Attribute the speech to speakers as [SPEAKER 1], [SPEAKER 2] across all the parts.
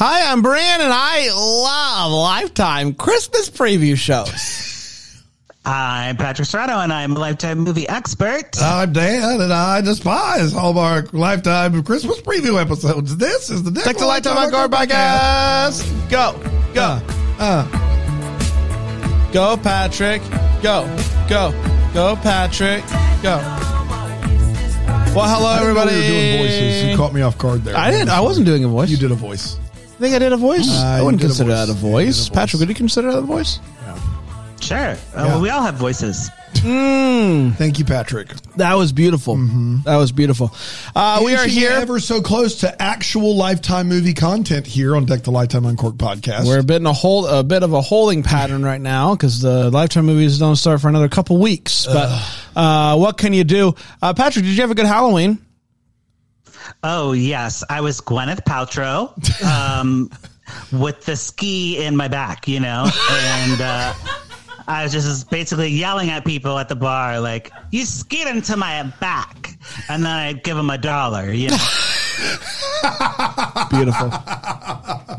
[SPEAKER 1] Hi, I'm Brian, and I love Lifetime Christmas preview shows.
[SPEAKER 2] I'm Patrick Serrano, and I'm a Lifetime movie expert.
[SPEAKER 3] I'm Dan, and I despise Hallmark Lifetime Christmas preview episodes. This is the
[SPEAKER 1] Deck the Lifetime Uncorked podcast. Go, go,
[SPEAKER 3] Uh,
[SPEAKER 1] go, Patrick. Go, go, go, Patrick. Go. Well, hello,
[SPEAKER 3] I didn't know
[SPEAKER 1] everybody.
[SPEAKER 3] you were doing voices. You caught me off guard there.
[SPEAKER 1] I didn't. I wasn't doing a voice.
[SPEAKER 3] You did a voice.
[SPEAKER 1] I think I did a voice.
[SPEAKER 3] Uh,
[SPEAKER 1] I
[SPEAKER 3] you
[SPEAKER 1] wouldn't
[SPEAKER 3] did a
[SPEAKER 1] consider that a
[SPEAKER 3] You did a
[SPEAKER 1] voice.
[SPEAKER 3] voice.
[SPEAKER 1] Patrick, would you consider that a voice?
[SPEAKER 2] Sure. Uh,
[SPEAKER 3] Yeah.
[SPEAKER 2] well, we all have voices.
[SPEAKER 3] Thank you, Patrick.
[SPEAKER 1] That was beautiful. That was beautiful. Uh, we are
[SPEAKER 3] Inching
[SPEAKER 1] here.
[SPEAKER 3] ever so close to actual Lifetime movie content here on Deck the Lifetime Uncorked podcast.
[SPEAKER 1] We're a bit in a hold, a bit of a holding pattern right now because the Lifetime movies don't start for another couple weeks. But uh, what can you do? Uh, Patrick, did you have a good Halloween?
[SPEAKER 2] Oh yes, I was Gwyneth Paltrow, um, with the ski in my back, you know, and uh, I was just basically yelling at people at the bar, like "You skied into my back," and then I'd give them a dollar. You know,
[SPEAKER 1] Beautiful.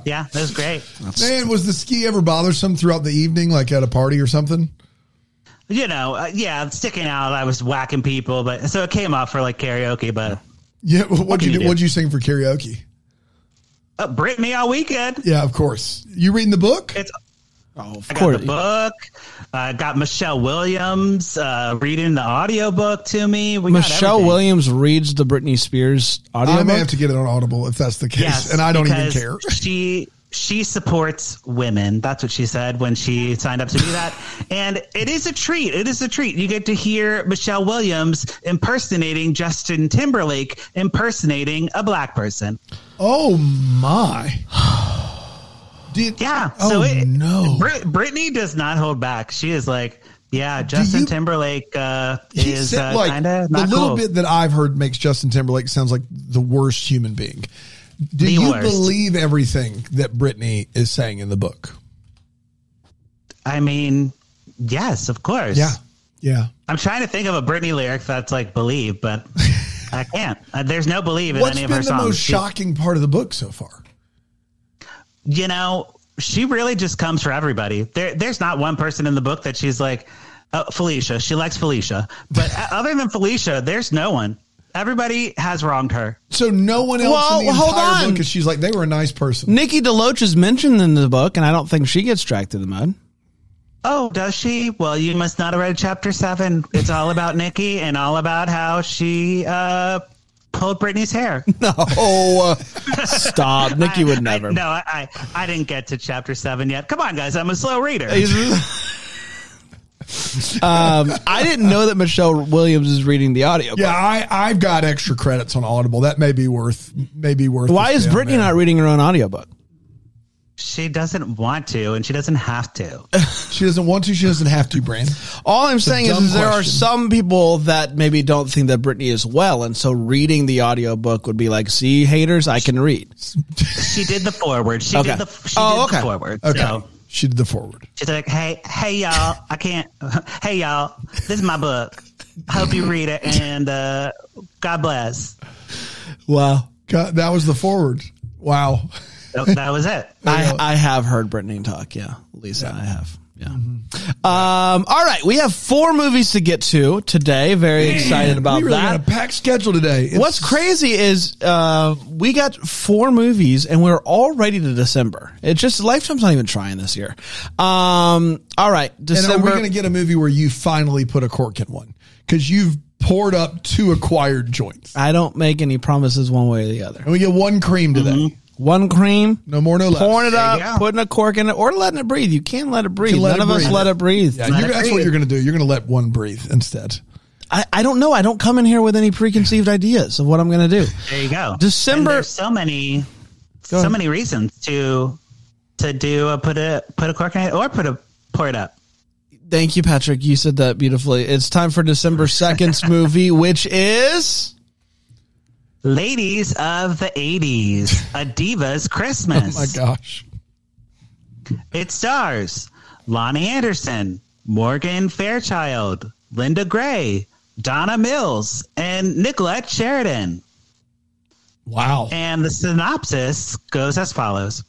[SPEAKER 2] yeah, it was great.
[SPEAKER 3] Man, was the ski ever bothersome throughout the evening, like at a party or something?
[SPEAKER 2] You know, uh, yeah, sticking out. I was whacking people, but so it came off for like karaoke. But
[SPEAKER 3] Yeah. What'd
[SPEAKER 2] can
[SPEAKER 3] you
[SPEAKER 2] you
[SPEAKER 3] do?
[SPEAKER 2] do?
[SPEAKER 3] What'd you sing for karaoke?
[SPEAKER 2] uh, Britney all weekend.
[SPEAKER 3] Yeah, of course. You reading the book?
[SPEAKER 2] It's
[SPEAKER 1] Oh, of
[SPEAKER 2] I got
[SPEAKER 1] course.
[SPEAKER 2] the book. I got Michelle Williams uh, reading the audiobook to me. We
[SPEAKER 1] Michelle
[SPEAKER 2] everything.
[SPEAKER 1] Williams reads the Britney Spears audio.
[SPEAKER 3] I may have to get it on Audible if that's the case,
[SPEAKER 2] Yes,
[SPEAKER 3] and I don't even care.
[SPEAKER 2] She she supports women. That's what she said when she signed up to do that. and it is a treat. It is a treat. You get to hear Michelle Williams impersonating Justin Timberlake impersonating a black person.
[SPEAKER 3] Oh my! Did,
[SPEAKER 2] Yeah.
[SPEAKER 3] Oh
[SPEAKER 2] so it,
[SPEAKER 3] no!
[SPEAKER 2] Brit- Britney does not hold back. She is like, yeah, Justin
[SPEAKER 3] you-
[SPEAKER 2] Timberlake uh, is uh,
[SPEAKER 3] like
[SPEAKER 2] kind of
[SPEAKER 3] the little
[SPEAKER 2] cool.
[SPEAKER 3] bit that I've heard makes Justin Timberlake sounds like the worst human being. Do
[SPEAKER 2] The
[SPEAKER 3] you
[SPEAKER 2] worst.
[SPEAKER 3] believe everything that Brittany is saying in the book?
[SPEAKER 2] I mean, yes, of course.
[SPEAKER 3] Yeah, yeah.
[SPEAKER 2] I'm trying to think of a Britney lyric that's like believe, but I can't. Uh, there's no believe in
[SPEAKER 3] What's
[SPEAKER 2] any of her songs.
[SPEAKER 3] What's
[SPEAKER 2] been the most
[SPEAKER 3] shocking part of the book so far?
[SPEAKER 2] you know, she really just comes for everybody. There, there's not one person in the book that she's like, oh, Felicia. She likes Felicia, but uh, other than Felicia, there's no one. Everybody has wronged her.
[SPEAKER 3] So no one else
[SPEAKER 1] Well,
[SPEAKER 3] in the
[SPEAKER 1] hold
[SPEAKER 3] entire
[SPEAKER 1] on.
[SPEAKER 3] book because she's like they were a nice person.
[SPEAKER 1] Nikki DeLoach is mentioned in the book, and I don't think she gets dragged through the mud.
[SPEAKER 2] Oh, does she? Well, you must not have read chapter seven. It's all about Nikki and all about how she uh, pulled Britney's hair.
[SPEAKER 1] No, uh, stop. Nikki would never.
[SPEAKER 2] I, no, I, I I didn't get to chapter seven yet. Come on, guys, I'm a slow reader.
[SPEAKER 1] um, I didn't know that Michelle Williams is reading the audio.
[SPEAKER 3] Yeah, I I've got extra credits on Audible. That may be worth may be worth.
[SPEAKER 1] Why is Brittany
[SPEAKER 3] there.
[SPEAKER 1] not reading her own audiobook?
[SPEAKER 2] She doesn't want to, and she doesn't have to.
[SPEAKER 3] She doesn't want to. She doesn't have to. Brand.
[SPEAKER 1] All I'm saying is, is there are some people that maybe don't think that Brittany is well, and so reading the audiobook would be like, see, haters, I can read.
[SPEAKER 2] She did the forward. She
[SPEAKER 1] Okay.
[SPEAKER 2] did the she
[SPEAKER 1] Oh,
[SPEAKER 2] did
[SPEAKER 1] okay.
[SPEAKER 2] the forward.
[SPEAKER 3] Okay,
[SPEAKER 2] So
[SPEAKER 3] she did the forward.
[SPEAKER 2] she's like, hey, hey, y'all, I can't. Hey, y'all, this is my book. Hope you read it, and uh, God bless.
[SPEAKER 1] Wow.
[SPEAKER 3] God, that was the forward. Wow.
[SPEAKER 2] So that was it.
[SPEAKER 1] I, I have heard Brittany talk. Yeah, Lisa, I have. Yeah. Um, all right, we have four movies to get to today. Very excited about
[SPEAKER 3] we really
[SPEAKER 1] that.
[SPEAKER 3] got a packed schedule today. It's-
[SPEAKER 1] What's crazy is uh, we got four movies and we're already to December. It's just Lifetime's not even trying this year. Um, all right,
[SPEAKER 3] And are we going to get a movie where you finally put a cork in one? Because you've poured up two acquired joints,
[SPEAKER 1] I don't make any promises one way or the other.
[SPEAKER 3] and we get one cream today.
[SPEAKER 1] One cream,
[SPEAKER 3] No more, no less.
[SPEAKER 1] pouring it
[SPEAKER 2] you
[SPEAKER 1] up,
[SPEAKER 2] go.
[SPEAKER 1] putting a cork in it, or letting it breathe. You can't let it breathe.
[SPEAKER 3] let
[SPEAKER 1] None
[SPEAKER 3] it
[SPEAKER 1] of us let it breathe.
[SPEAKER 3] Yeah,
[SPEAKER 2] Let
[SPEAKER 3] you're,
[SPEAKER 2] it
[SPEAKER 3] that's what you're going to do. You're going to let one breathe instead.
[SPEAKER 1] I, I don't know. I don't come in here with any preconceived ideas of what I'm going to do.
[SPEAKER 2] There you go.
[SPEAKER 1] December-
[SPEAKER 2] And there's so many, so many reasons to to do a put a put a cork in it or put a pour it up.
[SPEAKER 1] Thank you, Patrick. You said that beautifully. It's time for December 2nd's movie, which is.
[SPEAKER 2] Ladies of the '80s, a diva's Christmas.
[SPEAKER 3] Oh my gosh.
[SPEAKER 2] It stars Loni Anderson, Morgan Fairchild, Linda Gray, Donna Mills, and Nicolette Sheridan.
[SPEAKER 3] Wow.
[SPEAKER 2] And the synopsis goes as follows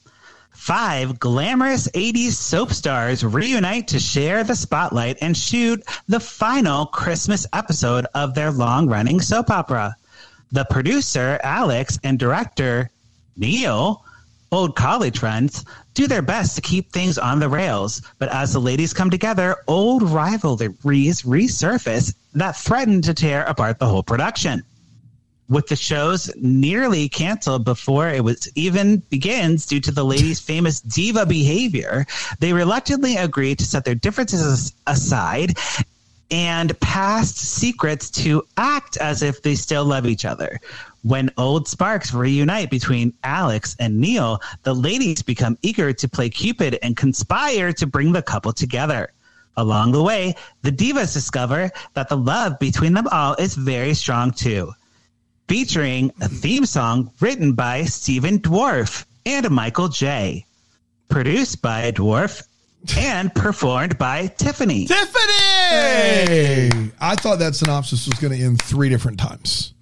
[SPEAKER 2] Five glamorous 80s soap stars reunite to share the spotlight and shoot the final Christmas episode of their long running soap opera. The producer, Alex, and director, Neil, old college friends, do their best to keep things on the rails. But as the ladies come together, old rivalries resurface that threaten to tear apart the whole production with the shows nearly canceled before it was even begins due to the ladies' famous diva behavior, they reluctantly agree to set their differences aside and past secrets to act as if they still love each other. When old sparks reunite between Alex and Neil, the ladies become eager to play Cupid and conspire to bring the couple together. Along the way, the divas discover that the love between them all is very strong too featuring a theme song written by Stephen Dwarf and Michael J. Produced by Dwarf and performed by Tiffany.
[SPEAKER 1] Tiffany!
[SPEAKER 3] Hey, I thought that synopsis was going to end three different times.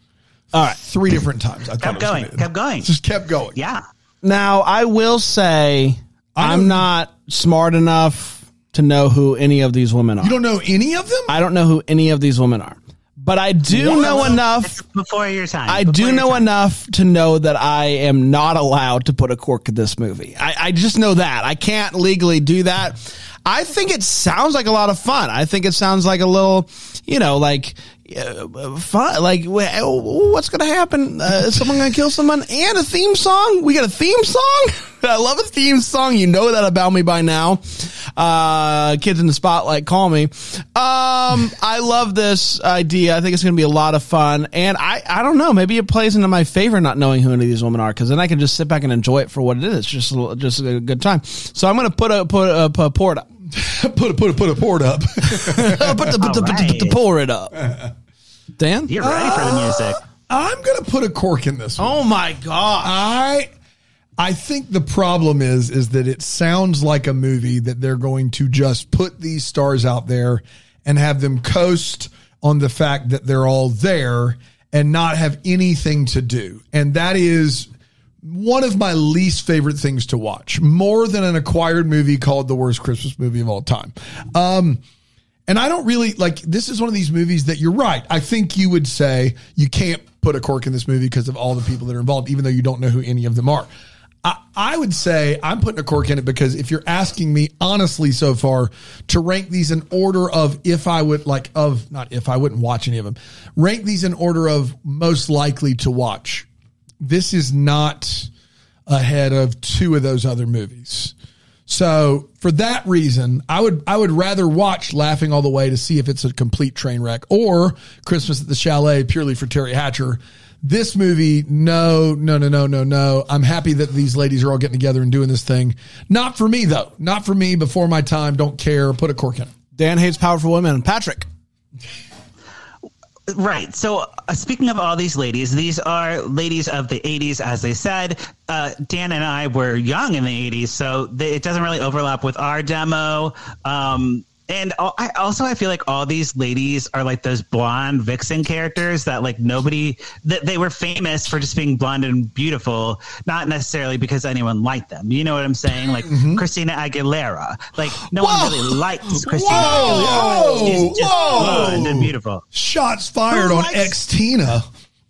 [SPEAKER 1] All right.
[SPEAKER 3] Three different times. I thought
[SPEAKER 2] Kept
[SPEAKER 3] it
[SPEAKER 2] going, kept going.
[SPEAKER 3] Just kept going.
[SPEAKER 2] Yeah.
[SPEAKER 1] Now, I will say
[SPEAKER 3] I
[SPEAKER 1] I'm
[SPEAKER 3] don't-
[SPEAKER 1] smart enough to know who any of these women are.
[SPEAKER 3] You don't know any of them?
[SPEAKER 1] I don't know who any of these women are. But I do know enough.
[SPEAKER 2] Before your time.
[SPEAKER 1] I do know
[SPEAKER 2] time.
[SPEAKER 1] enough to know that I am not allowed to put a cork in this movie. I, I just know that. I can't legally do that. I think it sounds like a lot of fun. I think it sounds like a little, you know, like uh, fun. Like, what's going to happen? Uh, is someone going to kill someone? And a theme song? We got a theme song? I love a theme song. You know that about me by now. Uh, kids in the spotlight, call me. Um, I love this idea. I think it's going to be a lot of fun. And I, I don't know, maybe it plays into my favor not knowing who any of these women are because then I can just sit back and enjoy it for what it is. It's Just, just a good time. So I'm going to put a, put a, put a up.
[SPEAKER 3] put a put a put a port up.
[SPEAKER 1] put the, put the, put the, pour it up. Dan?
[SPEAKER 2] You're ready for the uh, music.
[SPEAKER 3] I'm going to put a cork in this one.
[SPEAKER 1] Oh my God.
[SPEAKER 3] I I think the problem is is that it sounds like a movie that they're going to just put these stars out there and have them coast on the fact that they're all there and not have anything to do. And that is one of my least favorite things to watch, more than an acquired movie called the worst Christmas movie of all time. Um, and I don't really like this is one of these movies that you're right. I think you would say you can't put a cork in this movie because of all the people that are involved, even though you don't know who any of them are. I, I would say I'm putting a cork in it because if you're asking me honestly so far to rank these in order of if I would like of not if I wouldn't watch any of them, rank these in order of most likely to watch. This is not ahead of two of those other movies. So for that reason, I would I would rather watch Laughing All the Way to see if it's a complete train wreck or Christmas at the Chalet purely for Teri Hatcher. This movie, no, no, no, no, no, no. I'm happy that these ladies are all getting together and doing this thing. Not for me though. Not for me. Before my time. Don't care. Put a cork in it.
[SPEAKER 1] Dan hates powerful women. Patrick.
[SPEAKER 2] Right. So, uh, speaking of all these ladies, these are ladies of the 80s, as they said. Uh, Dan and I were young in the 80s, so it doesn't really overlap with our demo. Um, and I also I feel like all these ladies are like those blonde vixen characters that like nobody that they were famous for just being blonde and beautiful, not necessarily because anyone liked them. You know what I'm saying? Like Christina Aguilera. Like no
[SPEAKER 1] Whoa!
[SPEAKER 2] one really likes Christina
[SPEAKER 3] Whoa!
[SPEAKER 2] Aguilera. She's just
[SPEAKER 3] Whoa!
[SPEAKER 2] blonde and beautiful.
[SPEAKER 3] Shots fired on Xtina.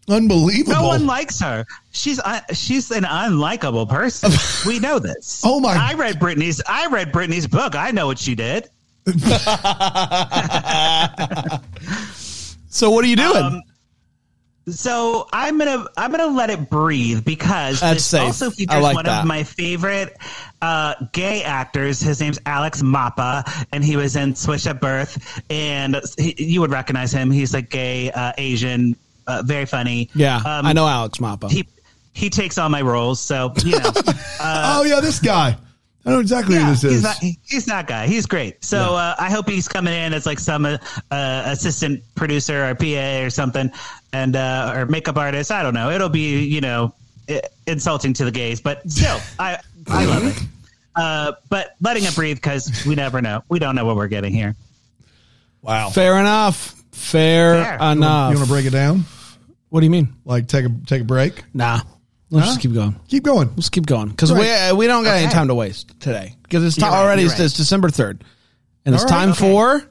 [SPEAKER 3] Unbelievable.
[SPEAKER 2] No one likes her. She's uh, she's an unlikable person. we know this.
[SPEAKER 3] Oh my- god.
[SPEAKER 2] I read Britney's. I read Britney's book. I know what she did.
[SPEAKER 1] So what are you doing?
[SPEAKER 2] Um, So I'm gonna I'm gonna let it breathe because
[SPEAKER 1] That's
[SPEAKER 2] this
[SPEAKER 1] safe.
[SPEAKER 2] also features
[SPEAKER 1] like
[SPEAKER 2] one
[SPEAKER 1] that.
[SPEAKER 2] of my favorite uh, gay actors. His name's Alex Mapa, and he was in Switched at Birth, and he, you would recognize him. He's like gay uh, Asian, uh, very funny.
[SPEAKER 1] yeah,
[SPEAKER 2] Um,
[SPEAKER 1] I know Alex Mapa.
[SPEAKER 2] He he takes all my roles, so you know.
[SPEAKER 3] oh yeah, this guy. I know exactly who
[SPEAKER 2] Yeah,
[SPEAKER 3] this is.
[SPEAKER 2] he's, not, he's that guy. He's great. So uh, I hope he's coming in as like some uh, uh, assistant producer or PA or something, and uh, or makeup artist. I don't know. It'll be you know insulting to the gays, but still, I I love it. Uh, but letting it breathe because we never know. We don't know what we're getting here.
[SPEAKER 3] wow.
[SPEAKER 1] Fair enough. Fair,
[SPEAKER 2] Fair.
[SPEAKER 1] enough.
[SPEAKER 3] You want to break it down?
[SPEAKER 1] what do you mean?
[SPEAKER 3] Like take a take a break?
[SPEAKER 1] Nah. Let's
[SPEAKER 3] Huh?
[SPEAKER 1] just keep going.
[SPEAKER 3] Keep going.
[SPEAKER 1] Let's keep going because we
[SPEAKER 3] Right.
[SPEAKER 1] uh, we don't got any time to waste today because it's
[SPEAKER 2] You're right,
[SPEAKER 1] already it's,
[SPEAKER 2] right.
[SPEAKER 1] it's December third, and it's
[SPEAKER 3] All right,
[SPEAKER 1] time
[SPEAKER 2] okay.
[SPEAKER 1] for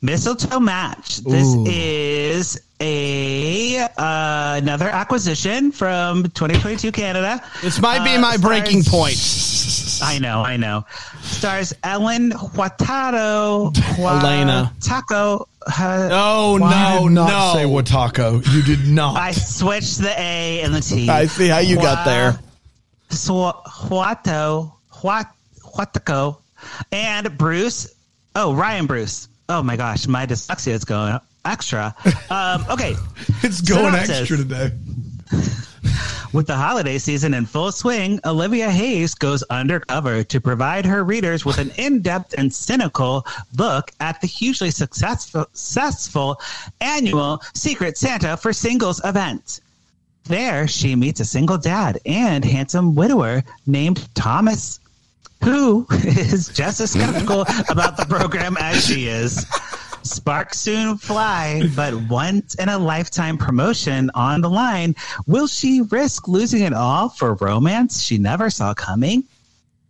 [SPEAKER 2] Mistletoe match. This
[SPEAKER 1] Ooh.
[SPEAKER 2] is a uh, another acquisition from 2022 Canada.
[SPEAKER 1] this might be
[SPEAKER 2] Uh,
[SPEAKER 1] my breaking point.
[SPEAKER 2] I know, I know. Stars Ellen Huatado,
[SPEAKER 1] Elena.
[SPEAKER 2] Taco. Uh,
[SPEAKER 1] Oh no,
[SPEAKER 3] not
[SPEAKER 1] no!
[SPEAKER 3] say Watako. You did not.
[SPEAKER 2] I switched the A and the T.
[SPEAKER 1] I see how you got there.
[SPEAKER 2] So Huato, Huat, Huataco, and Bruce. Oh, Ryan Bruce. Oh my gosh, my dyslexia is going extra. Um, okay,
[SPEAKER 3] it's going
[SPEAKER 2] Synopsis.
[SPEAKER 3] extra today.
[SPEAKER 2] With the holiday season in full swing, Olivia Hayes goes undercover to provide her readers with an in depth and cynical look at the hugely successful, successful annual Secret Santa for Singles event. There, she meets a single dad and handsome widower named Thomas, who is just as skeptical about the program as she is. Sparks soon fly, but once in a lifetime promotion on the line, will she risk losing it all for romance she never saw coming?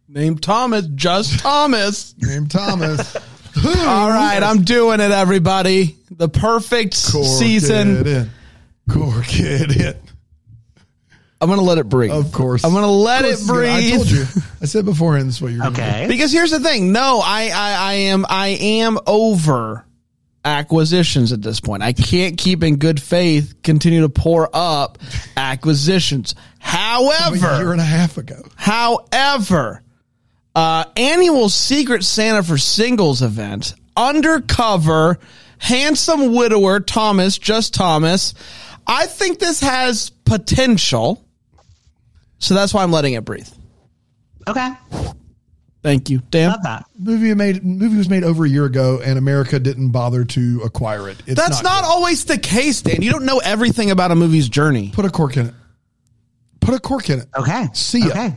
[SPEAKER 1] Name Thomas, just Thomas.
[SPEAKER 3] Name Thomas.
[SPEAKER 1] All right, I'm doing it, everybody. The perfect
[SPEAKER 3] Cork
[SPEAKER 1] season.
[SPEAKER 3] it in. Cork it in.
[SPEAKER 1] I'm gonna let it breathe.
[SPEAKER 3] Of course.
[SPEAKER 1] I'm gonna let it
[SPEAKER 3] course
[SPEAKER 1] breathe.
[SPEAKER 3] I told you. I said beforehand this is what you're gonna do.
[SPEAKER 2] Okay.
[SPEAKER 1] Because here's the thing. No, I, I, I am, I am over acquisitions at this point. I can't keep in good faith continue to pour up acquisitions.
[SPEAKER 3] However, A year and a half ago.
[SPEAKER 1] however, uh, annual Secret Santa for Singles event, undercover, handsome widower Thomas, just Thomas. I think this has potential. So that's why I'm letting it breathe.
[SPEAKER 2] Okay.
[SPEAKER 1] Thank you, Dan.
[SPEAKER 2] Love that.
[SPEAKER 3] Movie made movie was made over a year ago, and America didn't bother to acquire it. It's
[SPEAKER 1] That's not,
[SPEAKER 3] good.
[SPEAKER 1] always the case, Dan. You don't know everything about a movie's journey.
[SPEAKER 3] Put a cork in it. Put a cork in it.
[SPEAKER 2] Okay.
[SPEAKER 3] See ya.
[SPEAKER 2] Okay.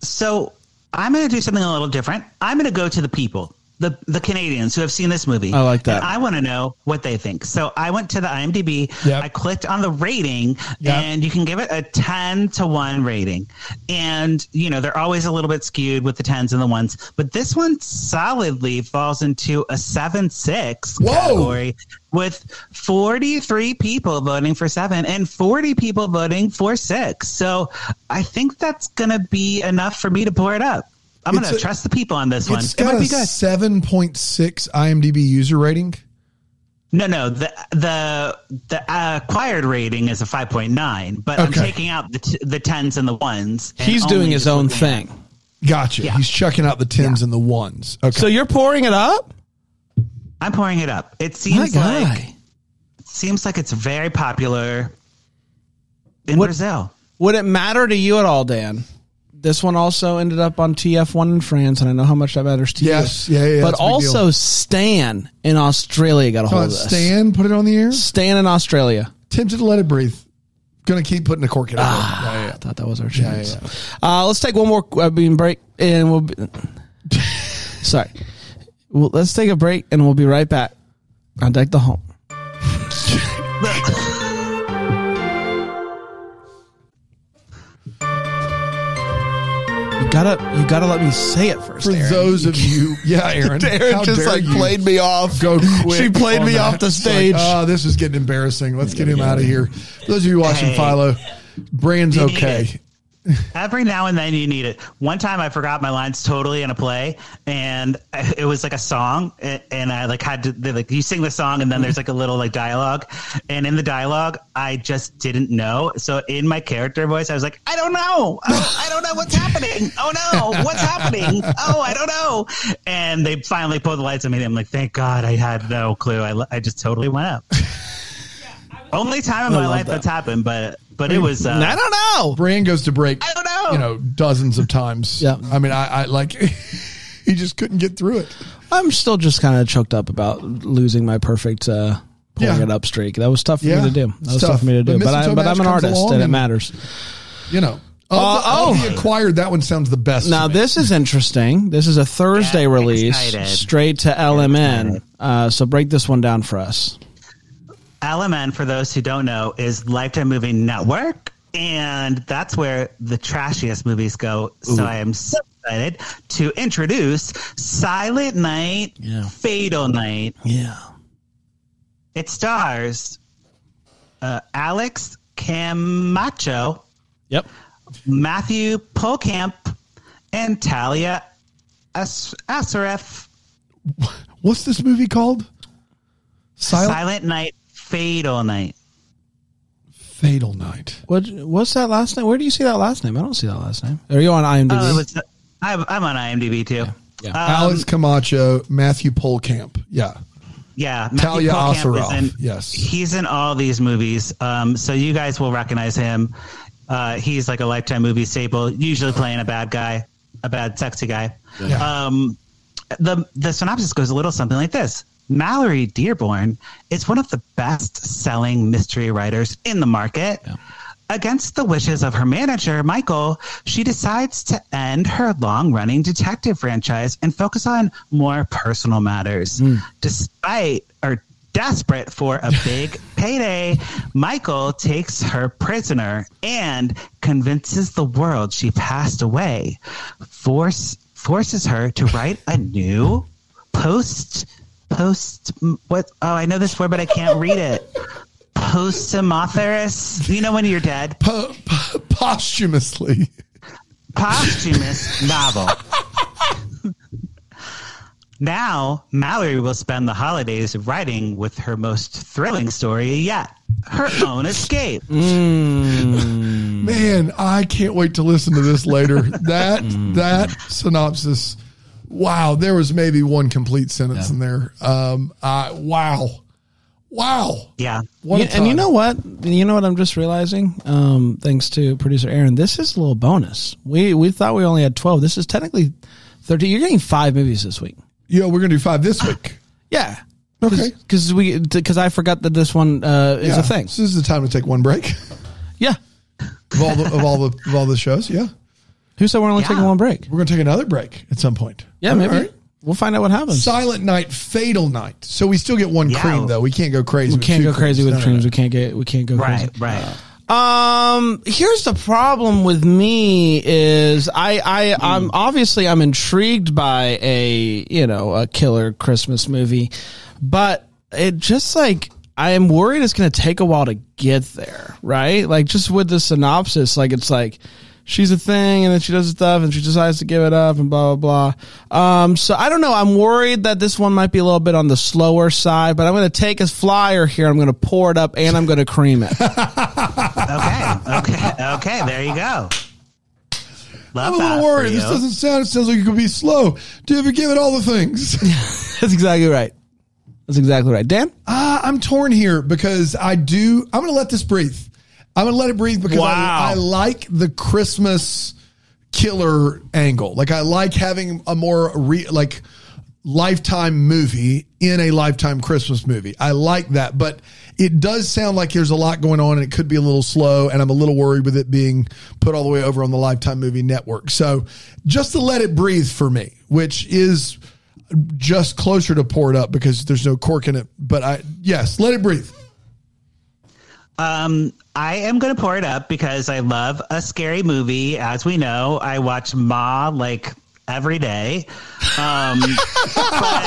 [SPEAKER 2] So I'm going to do something a little different. I'm going to go to the people, the the Canadians who have seen this movie.
[SPEAKER 1] I like that.
[SPEAKER 2] And I want to know what they think. So I went to the IMDb.
[SPEAKER 3] Yep.
[SPEAKER 2] I clicked on the rating,
[SPEAKER 3] Yep.
[SPEAKER 2] and you can give it a 10 to 1 rating. And, you know, they're always a little bit skewed with the 10s and the 1s, but this one solidly falls into a 7 6
[SPEAKER 3] Whoa.
[SPEAKER 2] category with 43 people voting for 7 and 40 people voting for 6. So I think that's going to be enough for me to pour it up. I'm going to trust the people on this one.
[SPEAKER 3] It's
[SPEAKER 2] It
[SPEAKER 3] got
[SPEAKER 2] might
[SPEAKER 3] a seven point six IMDb user rating.
[SPEAKER 2] No, no, the the the uh, acquired rating is a 5.9, but I'm taking out the t- the 10s and the 1s. and
[SPEAKER 1] He's doing his own
[SPEAKER 2] looking at-
[SPEAKER 1] thing.
[SPEAKER 3] Gotcha.
[SPEAKER 2] Yeah.
[SPEAKER 3] He's chucking out the tens and the ones. Okay.
[SPEAKER 1] So you're pouring it up?
[SPEAKER 2] I'm pouring it up. It
[SPEAKER 1] My
[SPEAKER 2] seems
[SPEAKER 1] guy.
[SPEAKER 2] like seems like it's very popular in
[SPEAKER 1] What-
[SPEAKER 2] Brazil.
[SPEAKER 1] Would it matter to you at all, Dan? This one also ended up on TF1 in France, and I know how much that matters to
[SPEAKER 3] Yes.
[SPEAKER 1] you.
[SPEAKER 3] Yeah, yeah,
[SPEAKER 1] But
[SPEAKER 3] that's a big
[SPEAKER 1] also, Stan in Australia got a hold of this.
[SPEAKER 3] Stan, put it on the air.
[SPEAKER 1] Stan in Australia.
[SPEAKER 3] Tempted to let it breathe. Gonna keep putting the cork in it.
[SPEAKER 1] Ah.
[SPEAKER 3] Yeah, yeah.
[SPEAKER 1] I thought that was our chance.
[SPEAKER 3] yeah.
[SPEAKER 1] Uh, let's take one more I mean, break, and we'll. Be, sorry, well, let's take a break, and we'll be right back on deck the home. gotta, you gotta let me say it first.
[SPEAKER 3] For
[SPEAKER 1] Aaron.
[SPEAKER 3] those of you, yeah, Aaron,
[SPEAKER 1] Aaron just like
[SPEAKER 3] you
[SPEAKER 1] played me off.
[SPEAKER 3] Go quick.
[SPEAKER 1] She played me
[SPEAKER 3] that.
[SPEAKER 1] off the
[SPEAKER 3] It's like,
[SPEAKER 1] stage.
[SPEAKER 3] oh, this is getting embarrassing. Let's get him out of here. For those of you watching
[SPEAKER 2] Hey.
[SPEAKER 3] Philo, Brand's okay.
[SPEAKER 2] Every now and then you need it. One time I forgot my lines totally in a play, and it was like a song, and I like had to like you sing the song, and then there's like a little like dialogue, and in the dialogue I just didn't know. So in my character voice, I was like, I don't know, I, I don't know what's happening. Oh no, what's happening? Oh, I don't know. And they finally pulled the lights on me. and I'm like, thank God, I had no clue. I I just totally went up. Only time in my life
[SPEAKER 1] that.
[SPEAKER 2] that's happened, but but it was. Uh,
[SPEAKER 1] I don't know.
[SPEAKER 3] Brand goes to break.
[SPEAKER 2] I don't know.
[SPEAKER 3] You know, dozens of times.
[SPEAKER 1] Yeah.
[SPEAKER 3] I mean, I, I like. he just couldn't get through it.
[SPEAKER 1] I'm still just kind of choked up about losing my perfect uh, pulling
[SPEAKER 3] Yeah.
[SPEAKER 1] it up streak. That was tough for
[SPEAKER 3] Yeah,
[SPEAKER 1] me to do. That
[SPEAKER 3] it's
[SPEAKER 1] was tough
[SPEAKER 3] tough.
[SPEAKER 1] for me to do. But, I, but I'm an artist,
[SPEAKER 3] along
[SPEAKER 1] and it matters.
[SPEAKER 3] You know. Of,
[SPEAKER 1] Uh,
[SPEAKER 3] the,
[SPEAKER 1] oh.
[SPEAKER 3] the acquired, that one sounds the best.
[SPEAKER 1] Now this is interesting. This is a Thursday
[SPEAKER 2] Yeah,
[SPEAKER 1] release,
[SPEAKER 2] excited.
[SPEAKER 1] straight to LMN. Uh, so break this one down for us.
[SPEAKER 2] LMN, for those who don't know, is Lifetime Movie Network. And that's where the trashiest movies go. So I am so excited to introduce Silent Night,
[SPEAKER 1] Yeah.
[SPEAKER 2] Fatal Night.
[SPEAKER 1] Yeah.
[SPEAKER 2] It stars uh, Alex Camacho,
[SPEAKER 1] Yep.
[SPEAKER 2] Matthew Pohlkamp, and Talia As- Asaref.
[SPEAKER 3] What's this movie called? Silent,
[SPEAKER 2] Silent Night, Fatal Night.
[SPEAKER 3] Fatal Night.
[SPEAKER 1] What what's that last name? Where do you see that last name? I don't see that last name. Are you on IMDb?
[SPEAKER 2] Oh, was, I'm, I'm on IMDb too.
[SPEAKER 1] Yeah.
[SPEAKER 2] Um,
[SPEAKER 3] Alex Camacho, Matthew Pohlkamp. Yeah.
[SPEAKER 2] Yeah, Matthew
[SPEAKER 3] Talia
[SPEAKER 2] Pohlkamp
[SPEAKER 3] Asarov,
[SPEAKER 2] is in-
[SPEAKER 3] yes.
[SPEAKER 2] he's in all these movies. Um, so you guys will recognize him. Uh, he's like a lifetime movie staple, usually playing a bad guy, a bad sexy guy.
[SPEAKER 3] Yeah.
[SPEAKER 2] Um, the the synopsis goes a little something like this: Mallory Dearborn is one of the best selling mystery writers in the market. Against the wishes of her manager, Michael, she decides to end her long running detective franchise and focus on more personal matters. Hmm. Despite or desperate for a big payday, Michael takes her prisoner and convinces the world she passed away, force forces her to write a new post post what oh I know this word but I can't read it. Posthumous. You know when you're dead.
[SPEAKER 3] Po- po- posthumously.
[SPEAKER 2] Posthumous novel. now, Mallory will spend the holidays writing with her most thrilling story yet her own escape. Mm.
[SPEAKER 3] Man, I can't wait to listen to this later. That mm. that synopsis. Wow, there was maybe one complete sentence in there. Um, I wow, wow.
[SPEAKER 2] Yeah.
[SPEAKER 3] What a
[SPEAKER 1] You- and you know what? You know what I'm just realizing? Um, thanks to producer Aaron, this is a little bonus. We we thought we only had 12. This is technically 13. You're getting five movies this week.
[SPEAKER 3] Yeah, we're gonna do five this week.
[SPEAKER 1] Yeah.
[SPEAKER 3] Okay.
[SPEAKER 1] Because we because I forgot that this one uh, is
[SPEAKER 3] Yeah.
[SPEAKER 1] a thing.
[SPEAKER 3] So this is the time to take one break
[SPEAKER 1] Yeah.
[SPEAKER 3] of all the of all the of all the shows. Yeah,
[SPEAKER 1] Who said we're only
[SPEAKER 2] Yeah.
[SPEAKER 1] taking one break?
[SPEAKER 3] we're gonna take another break at some point.
[SPEAKER 1] Yeah,
[SPEAKER 3] All
[SPEAKER 1] maybe.
[SPEAKER 3] right.
[SPEAKER 1] We'll find out what happens.
[SPEAKER 3] Silent night, fatal night. So we still get one
[SPEAKER 2] Yeah.
[SPEAKER 3] cream though. We can't go crazy.
[SPEAKER 1] we
[SPEAKER 3] with
[SPEAKER 1] can't go crazy
[SPEAKER 3] creams.
[SPEAKER 1] with
[SPEAKER 3] No, no,
[SPEAKER 1] creams.
[SPEAKER 3] no.
[SPEAKER 1] We can't get we can't go
[SPEAKER 2] Right,
[SPEAKER 1] crazy.
[SPEAKER 2] right.
[SPEAKER 1] Um, here's the problem with me is I I I'm obviously I'm intrigued by a you know a killer Christmas movie, but it just like I am worried it's going to take a while to get there, right? Like just with the synopsis, like it's like she's a thing and then she does stuff and she decides to give it up and blah blah blah. Um, so I don't know. I'm worried that this one might be a little bit on the slower side, but I'm going to take a flyer here. I'm going to pour it up and I'm going to cream it.
[SPEAKER 2] Okay. Okay. Okay. There you go. Love
[SPEAKER 3] I'm a little worried. This doesn't sound. It sounds like it could be slow. Do you ever give it all the things?
[SPEAKER 1] That's exactly right. That's exactly right. Dan?
[SPEAKER 3] Uh, I'm torn here because I do. I'm going to let this breathe. I'm going to let it breathe because
[SPEAKER 1] Wow.
[SPEAKER 3] I, I like the Christmas killer angle. Like I like having a more re, like lifetime movie in a lifetime Christmas movie. I like that, but it does sound like there's a lot going on and it could be a little slow. And I'm a little worried with it being put all the way over on the Lifetime Movie Network. So just to let it breathe for me, which is just closer to pour it up because there's no cork in it. But I, yes, let it breathe.
[SPEAKER 2] Um, I am going to pour it up because I love a scary movie. As we know, I watch Ma like every day. Um, but,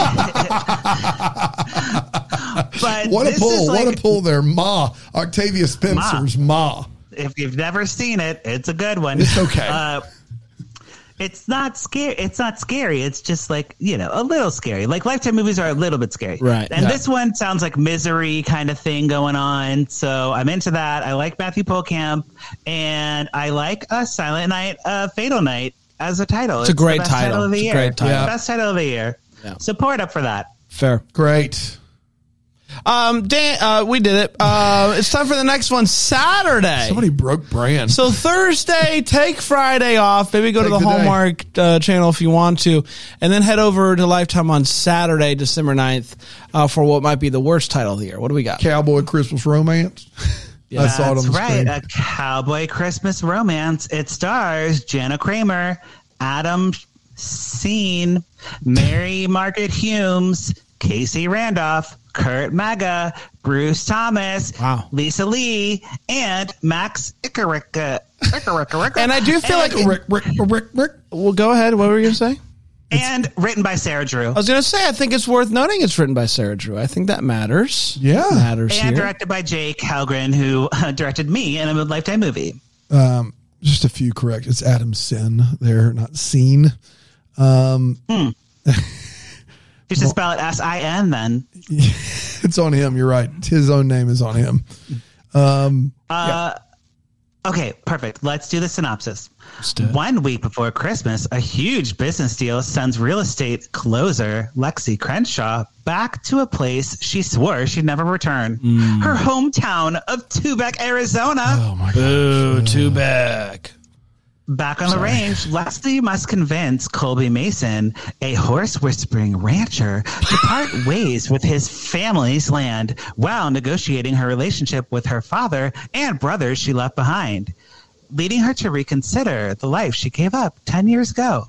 [SPEAKER 2] but
[SPEAKER 3] What a pull!
[SPEAKER 2] is
[SPEAKER 3] what a pull there, Ma. Octavia Spencer's Ma.
[SPEAKER 2] If you've never seen it, it's a good one.
[SPEAKER 3] It's okay.
[SPEAKER 2] Uh, it's not scary. It's not scary. It's just like you know, a little scary. Like lifetime movies are a little bit scary,
[SPEAKER 1] Right.
[SPEAKER 2] And
[SPEAKER 3] Yeah.
[SPEAKER 2] this one sounds like misery kind of thing going on. So I'm into that. I like Matthew Pohlkamp, and I like a Silent Night, uh, Fatal Night as a title.
[SPEAKER 1] It's a great
[SPEAKER 2] the best
[SPEAKER 1] title.
[SPEAKER 2] of the
[SPEAKER 1] It's a
[SPEAKER 2] year.
[SPEAKER 1] great title.
[SPEAKER 3] Yeah.
[SPEAKER 2] Best title of the year.
[SPEAKER 1] Yeah.
[SPEAKER 2] So pour it up for that.
[SPEAKER 1] Fair.
[SPEAKER 3] Great.
[SPEAKER 1] Um, Dan, uh, we did it. Uh, it's time for the next one, Saturday.
[SPEAKER 3] Somebody broke brand.
[SPEAKER 1] So Thursday, take Friday off. Maybe go to the,
[SPEAKER 3] the.
[SPEAKER 1] Hallmark uh, channel if you want to, and then head over to Lifetime on Saturday, December 9th, uh, for what might be the worst title of the year. What do we got?
[SPEAKER 3] Cowboy Christmas Romance. I saw it on the
[SPEAKER 2] right.
[SPEAKER 3] screen.
[SPEAKER 2] A cowboy Christmas romance. It stars Jenna Kramer, Adam Scene, Mary Margaret Humes, Casey Randolph, Kurt Mega, Bruce Thomas,
[SPEAKER 1] Wow.
[SPEAKER 2] Lisa Lee, and Max Icarika. Icarika-
[SPEAKER 1] And I do feel like
[SPEAKER 3] Rick, Rick, Rick, Rick.
[SPEAKER 1] well, go ahead. What were you gonna say?
[SPEAKER 2] and written by Sarah Drew.
[SPEAKER 1] I was gonna say I think it's worth noting it's written by Sarah Drew. I think that matters.
[SPEAKER 3] Yeah.
[SPEAKER 1] matters
[SPEAKER 2] And
[SPEAKER 1] here.
[SPEAKER 2] directed by Jake Helgren, who uh, directed me in a Lifetime movie.
[SPEAKER 3] Um, just a few correct. It's Adam Senn there, not Scene. Um,
[SPEAKER 2] You should spell it S I N then.
[SPEAKER 3] it's on him. You're right. His own name is on him.
[SPEAKER 2] Um, uh, okay, perfect. Let's do the synopsis.
[SPEAKER 1] do.
[SPEAKER 2] One week before Christmas, a huge business deal sends real estate closer Lexi Crenshaw back to a place she swore she'd never return mm. her hometown of Tubac, Arizona.
[SPEAKER 3] Oh my god.
[SPEAKER 1] Boo, too back.
[SPEAKER 2] Back on the range, Leslie must convince Colby Mason, a horse whispering rancher, to part ways with his family's land while negotiating her relationship with her father and brothers she left behind, leading her to reconsider the life she gave up 10 years ago.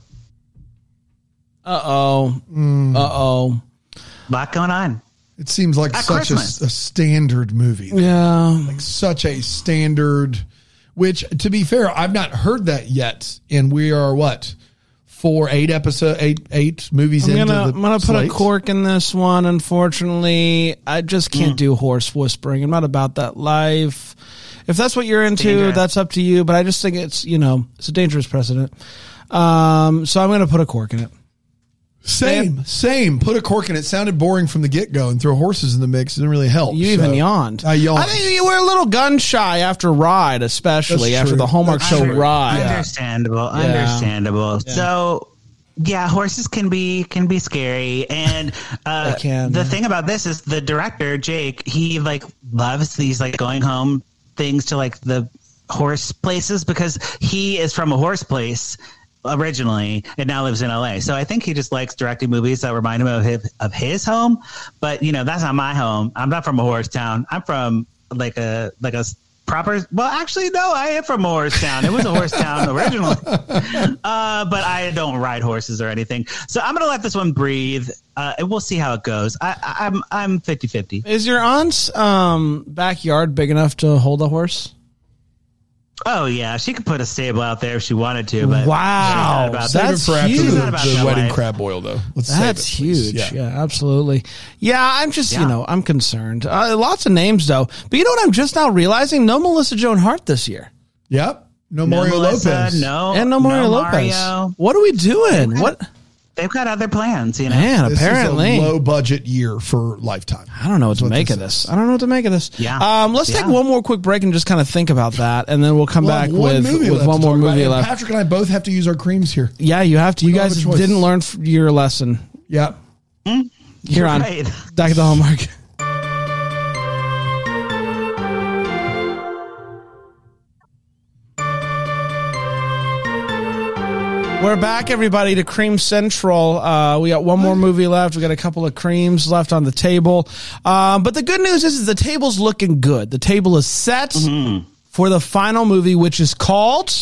[SPEAKER 1] Uh oh. Uh oh.
[SPEAKER 2] lot going on.
[SPEAKER 3] It seems like
[SPEAKER 2] At
[SPEAKER 3] such a, a standard movie.
[SPEAKER 1] Yeah.
[SPEAKER 3] Like such a standard. Which, to be fair, I've not heard that yet, and we are what four, eight episode, eight, eight movies
[SPEAKER 1] I'm
[SPEAKER 3] into
[SPEAKER 1] gonna,
[SPEAKER 3] the
[SPEAKER 1] I'm gonna put
[SPEAKER 3] slate.
[SPEAKER 1] a cork in this one. Unfortunately, I just can't do horse whispering. I'm not about that life. If that's what you're into,
[SPEAKER 2] dangerous.
[SPEAKER 1] that's up to you. But I just think it's you know it's a dangerous precedent. Um, so I'm gonna put a cork in it.
[SPEAKER 3] Same, same. Put a cork in it. Sounded boring from the get go, and throw horses in the mix it didn't really help.
[SPEAKER 1] You
[SPEAKER 3] So,
[SPEAKER 1] even yawned.
[SPEAKER 3] I yawned.
[SPEAKER 1] I think you were a little gun shy after Ride, especially
[SPEAKER 3] That's
[SPEAKER 1] after
[SPEAKER 3] true.
[SPEAKER 1] the Hallmark
[SPEAKER 3] That's
[SPEAKER 1] show
[SPEAKER 3] true.
[SPEAKER 1] Ride.
[SPEAKER 2] Understandable. Understandable. So yeah, horses can be can be scary, and uh,
[SPEAKER 1] can,
[SPEAKER 2] the
[SPEAKER 1] yeah.
[SPEAKER 2] thing about this is the director Jake he like loves these like going home things to like the horse places because he is from a horse place originally and now lives in LA. So I think he just likes directing movies that remind him of his, of his home. But you know, that's not my home. I'm not from a horse town. I'm from like a like a proper. Well, actually, no, I am from a horse town. It was a horse town originally, uh, but I don't ride horses or anything. So I'm gonna let this one breathe, uh, and we'll see how it goes. I, I, I'm I'm 50 50.
[SPEAKER 1] Is your aunt's um, backyard big enough to hold a horse?
[SPEAKER 2] Oh yeah, she could put a stable out there if she wanted to. But
[SPEAKER 1] Wow.
[SPEAKER 2] about
[SPEAKER 3] Save
[SPEAKER 2] that.
[SPEAKER 1] That's
[SPEAKER 3] it for after
[SPEAKER 1] huge.
[SPEAKER 3] the,
[SPEAKER 2] about
[SPEAKER 3] the wedding
[SPEAKER 2] life.
[SPEAKER 3] crab boil, though. Let's
[SPEAKER 1] that's
[SPEAKER 3] it,
[SPEAKER 1] huge. Yeah. absolutely. Yeah, I'm just, you know, I'm concerned. Uh, lots of names, though. But you know what I'm just now realizing? No Melissa Joan Hart this year.
[SPEAKER 3] Yep. No,
[SPEAKER 2] No
[SPEAKER 3] Mario
[SPEAKER 2] Melissa,
[SPEAKER 3] Lopez.
[SPEAKER 2] No,
[SPEAKER 1] and no Mario Lopez.
[SPEAKER 2] Mario.
[SPEAKER 1] What are we doing? What?
[SPEAKER 2] They've got other plans, you know.
[SPEAKER 1] Man,
[SPEAKER 3] This
[SPEAKER 1] apparently.
[SPEAKER 3] is a low budget year for Lifetime.
[SPEAKER 1] I don't know what to
[SPEAKER 3] what
[SPEAKER 1] make
[SPEAKER 3] this
[SPEAKER 1] of this.
[SPEAKER 3] is.
[SPEAKER 1] I don't know what to make of this.
[SPEAKER 2] Yeah.
[SPEAKER 1] Um, let's take one more quick break and just kind of think about that, and then we'll come
[SPEAKER 3] We'll
[SPEAKER 1] back
[SPEAKER 3] one
[SPEAKER 1] with, with one more
[SPEAKER 3] talk about,
[SPEAKER 1] movie
[SPEAKER 3] and
[SPEAKER 1] left.
[SPEAKER 3] Patrick and I both have to use our creams here.
[SPEAKER 1] yeah, you have to. You guys didn't learn your lesson.
[SPEAKER 3] Yep.
[SPEAKER 1] Here on
[SPEAKER 2] right.
[SPEAKER 1] back at the Hallmark. We're back, everybody, to Cream Central. Uh, we got one more movie left. We got a couple of creams left on the table. Um, but the good news is, is the table's looking good. The table is set for the final movie, which is called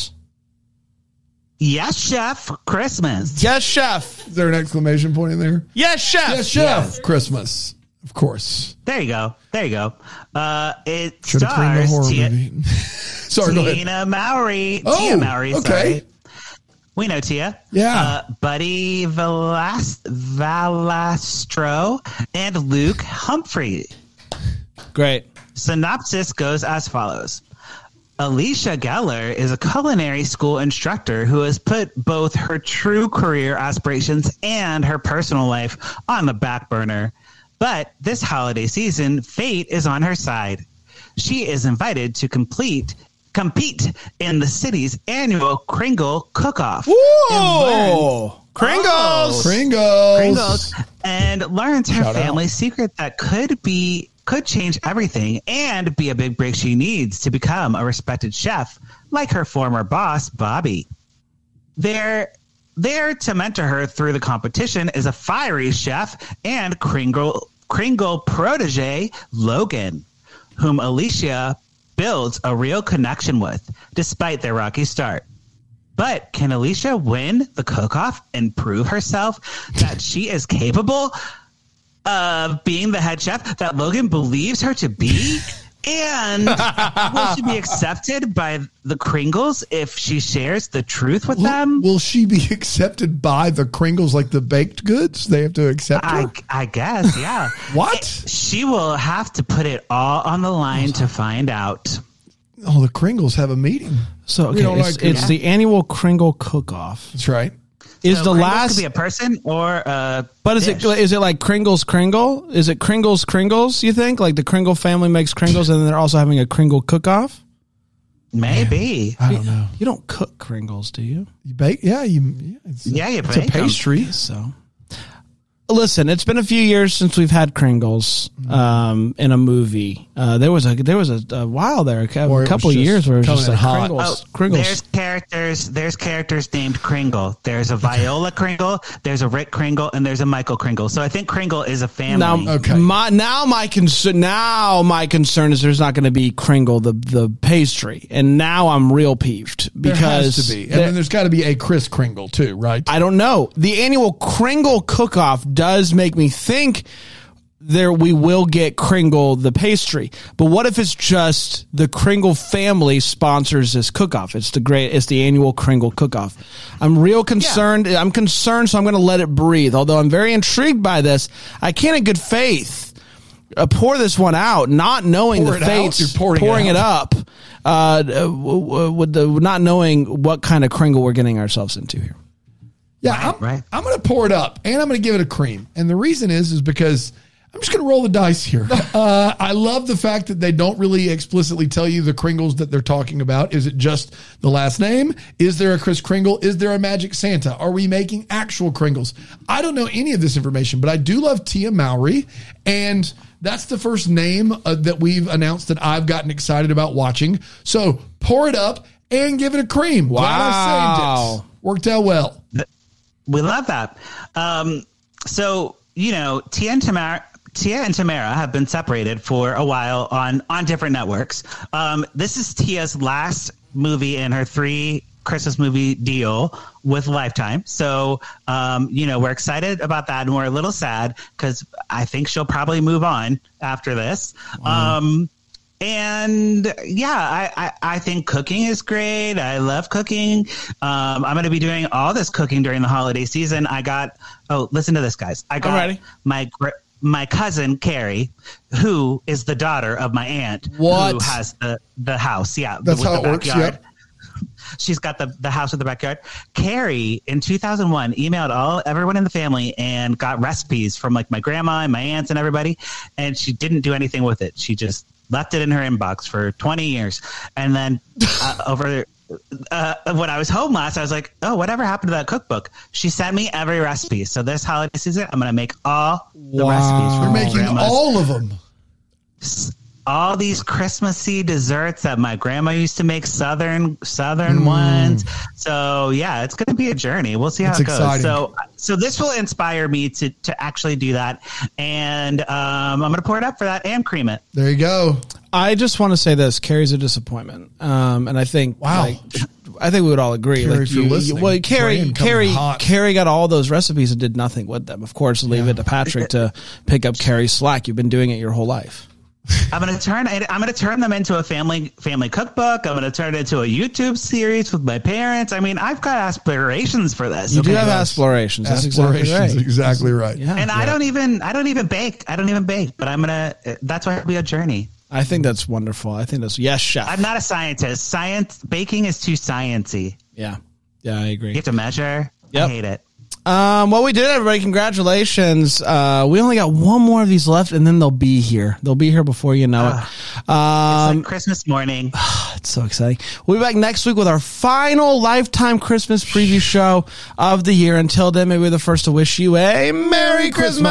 [SPEAKER 2] Yes, Chef. Christmas.
[SPEAKER 1] Yes, Chef.
[SPEAKER 3] Is there an exclamation point in there?
[SPEAKER 1] Yes, Chef.
[SPEAKER 3] Yes, Chef. Christmas. Of course.
[SPEAKER 2] There you go. There you go. Uh, it
[SPEAKER 3] Should have creamed a
[SPEAKER 2] stars
[SPEAKER 3] horror
[SPEAKER 2] Tia,
[SPEAKER 3] movie. Sorry.
[SPEAKER 2] Tina Mowry.
[SPEAKER 3] Oh,
[SPEAKER 2] Tia Mowry.
[SPEAKER 3] okay.
[SPEAKER 2] Sorry. We know Tia.
[SPEAKER 3] Yeah.
[SPEAKER 2] Uh, Buddy Velas- Valastro and Luke Humphrey.
[SPEAKER 1] Great.
[SPEAKER 2] Synopsis goes as follows. Alicia Geller is a culinary school instructor who has put both her true career aspirations and her personal life on the back burner. But this holiday season, fate is on her side. She is invited to complete compete in the city's annual Kringle Cook-Off.
[SPEAKER 1] Whoa! Kringles. Oh.
[SPEAKER 3] Pringles.
[SPEAKER 2] Pringles and learns her
[SPEAKER 3] Shout out.
[SPEAKER 2] family's secret that could be could change everything and be a big break she needs to become a respected chef like her former boss Bobby. There there to mentor her through the competition is a fiery chef and Kringle Kringle protege Logan, whom Alicia builds a real connection with despite their rocky start. But can Alicia win the cook off and prove herself that she is capable? of being the head chef that Logan believes her to be? And will she be accepted by the Kringles if she shares the truth with them?
[SPEAKER 3] Will she be accepted by the Kringles like the baked goods? They have to accept her.
[SPEAKER 2] I, I guess, yeah.
[SPEAKER 3] What?
[SPEAKER 2] She will have to put it all on the line to find out.
[SPEAKER 3] oh, the Kringles have a meeting.
[SPEAKER 1] So okay, it's,
[SPEAKER 3] like
[SPEAKER 1] it's
[SPEAKER 3] it.
[SPEAKER 1] the annual Kringle cook-off.
[SPEAKER 3] That's right.
[SPEAKER 1] Is
[SPEAKER 2] So
[SPEAKER 1] the
[SPEAKER 2] Kringles
[SPEAKER 1] last
[SPEAKER 2] could be a person or a
[SPEAKER 1] But is it
[SPEAKER 2] dish.
[SPEAKER 1] is it like Kringles Kringle? Is it Kringles Kringles? You think like the Kringle family makes Kringles, and then they're also having a Kringle cook-off?
[SPEAKER 2] maybe?
[SPEAKER 3] I don't know.
[SPEAKER 1] You don't cook Kringles, do you?
[SPEAKER 3] You bake? Yeah, you. Yeah, it's,
[SPEAKER 2] Yeah, you
[SPEAKER 3] it's a
[SPEAKER 2] bake 'em.
[SPEAKER 3] pastry.
[SPEAKER 1] So, listen, it's been a few years since we've had Kringles um, in a movie. Uh, there was a there was a, a while there, a cou-
[SPEAKER 3] Or it
[SPEAKER 1] couple
[SPEAKER 3] was just
[SPEAKER 1] years where it was
[SPEAKER 3] coming
[SPEAKER 1] just
[SPEAKER 3] in
[SPEAKER 1] like
[SPEAKER 3] hot.
[SPEAKER 1] Kringles.
[SPEAKER 2] Oh,
[SPEAKER 1] Kringles.
[SPEAKER 2] there's characters. There's characters named Kringle. There's a Viola Kringle. There's a Rick Kringle, and there's a Michael Kringle. So I think Kringle is a family.
[SPEAKER 1] Now,
[SPEAKER 3] Okay.
[SPEAKER 1] my now my concern now my concern is there's not going to be Kringle the the pastry, and now I'm real peeved
[SPEAKER 3] There
[SPEAKER 1] because
[SPEAKER 3] has to be, and
[SPEAKER 1] there-
[SPEAKER 3] then there's got to be a Kris Kringle too, right?
[SPEAKER 1] I don't know. The annual Kringle cook-off does make me think there we will get Kringle the pastry. But what if it's just the Kringle family sponsors this cook-off? It's the great it's the annual Kringle cook-off. I'm real concerned. I'm concerned so I'm going to let it breathe. Although I'm very intrigued by this, I can't in good faith uh, pour this one out, not knowing
[SPEAKER 3] Pour
[SPEAKER 1] the
[SPEAKER 3] it out?
[SPEAKER 1] fates,
[SPEAKER 3] You're pouring it
[SPEAKER 1] it, up, uh, w- with the not knowing what kind of Kringle we're getting ourselves into here.
[SPEAKER 3] Yeah,
[SPEAKER 2] Right,
[SPEAKER 3] I'm,
[SPEAKER 2] right.
[SPEAKER 3] I'm going to pour it up and I'm going to give it a cream. And the reason is, is because I'm just going to roll the dice here. Uh, I love the fact that they don't really explicitly tell you the Kringles that they're talking about. Is it just the last name? Is there a Kris Kringle? Is there a Magic Santa? Are we making actual Kringles? I don't know any of this information, but I do love Tia Mowry. And that's the first name uh, that we've announced that I've gotten excited about watching. So pour it up and give it a cream. Glad I saved
[SPEAKER 1] Wow.
[SPEAKER 3] Worked out well.
[SPEAKER 2] We love that. Um, so you know, Tia and Tamera. Tia and Tamera have been separated for a while on on different networks. Um, this is Tia's last movie in her three Christmas movie deal with Lifetime. So, um, you know, we're excited about that, and we're a little sad because I think she'll probably move on after this. Um, and yeah, I, I, I think cooking is great. I love cooking. Um, I'm going to be doing all this cooking during the holiday season. I got, oh, listen to this, guys. I got my my cousin Carrie, who is the daughter of my aunt,
[SPEAKER 1] What?
[SPEAKER 2] who has the the house. Yeah,
[SPEAKER 3] That's
[SPEAKER 2] with
[SPEAKER 3] how
[SPEAKER 2] the
[SPEAKER 3] it works,
[SPEAKER 2] backyard.
[SPEAKER 3] yep.
[SPEAKER 2] She's got the, the house with the backyard. Carrie in 2001 emailed all everyone in the family and got recipes from like my grandma and my aunts and everybody, and she didn't do anything with it. She just left it in her inbox for 20 years, and then uh, over. Uh, when I was home last, I was like, "Oh, whatever happened to that cookbook?" She sent me every recipe. So this holiday season, I'm going to make all the
[SPEAKER 1] Wow.
[SPEAKER 2] recipes for
[SPEAKER 3] You're making
[SPEAKER 2] grandma's
[SPEAKER 3] all of them.
[SPEAKER 2] All these Christmassy desserts that my grandma used to make southern southern ones. So yeah, it's going to be a journey. We'll see how
[SPEAKER 3] That's
[SPEAKER 2] it goes.
[SPEAKER 3] exciting.
[SPEAKER 2] So so this will inspire me to to actually do that, and um, I'm going to pour it up for that and cream it.
[SPEAKER 3] There you go.
[SPEAKER 1] I just want to say this: Carrie's a disappointment, um, and I think
[SPEAKER 3] Wow.
[SPEAKER 1] like, I think we would all agree.
[SPEAKER 3] Carrie,
[SPEAKER 1] like
[SPEAKER 3] if you're
[SPEAKER 1] you, you-
[SPEAKER 3] listening,
[SPEAKER 1] well, Carrie, Carrie,
[SPEAKER 3] hot.
[SPEAKER 1] Carrie got all those recipes and did nothing with them. Of course, leave it to Patrick to pick up Carrie's slack. You've been doing it your whole life.
[SPEAKER 2] I'm going to turn. I'm going to turn them into a family family cookbook. I'm going to turn it into a YouTube series with my parents. I mean, I've got aspirations for this.
[SPEAKER 1] You do
[SPEAKER 2] okay?
[SPEAKER 1] have aspirations. That's exactly right.
[SPEAKER 3] exactly right.
[SPEAKER 1] Yeah,
[SPEAKER 2] and I don't even I don't even bake. I don't even bake, but I'm gonna. That's why it'll be a journey.
[SPEAKER 1] I think that's wonderful. I think that's yes, chef.
[SPEAKER 2] I'm not a scientist. Science baking is too sciency.
[SPEAKER 1] yeah, yeah, I agree.
[SPEAKER 2] You have to measure.
[SPEAKER 1] Yep.
[SPEAKER 2] I hate it.
[SPEAKER 1] Um, well, we did, everybody. Congratulations. Uh, we only got one more of these left, and then they'll be here. They'll be here before you know it.
[SPEAKER 2] It's
[SPEAKER 1] Um,
[SPEAKER 2] like Christmas morning.
[SPEAKER 1] it's so exciting. We'll be back next week with our final lifetime Christmas preview show of the year. Until then, maybe we're the first to wish you a Merry Christmas.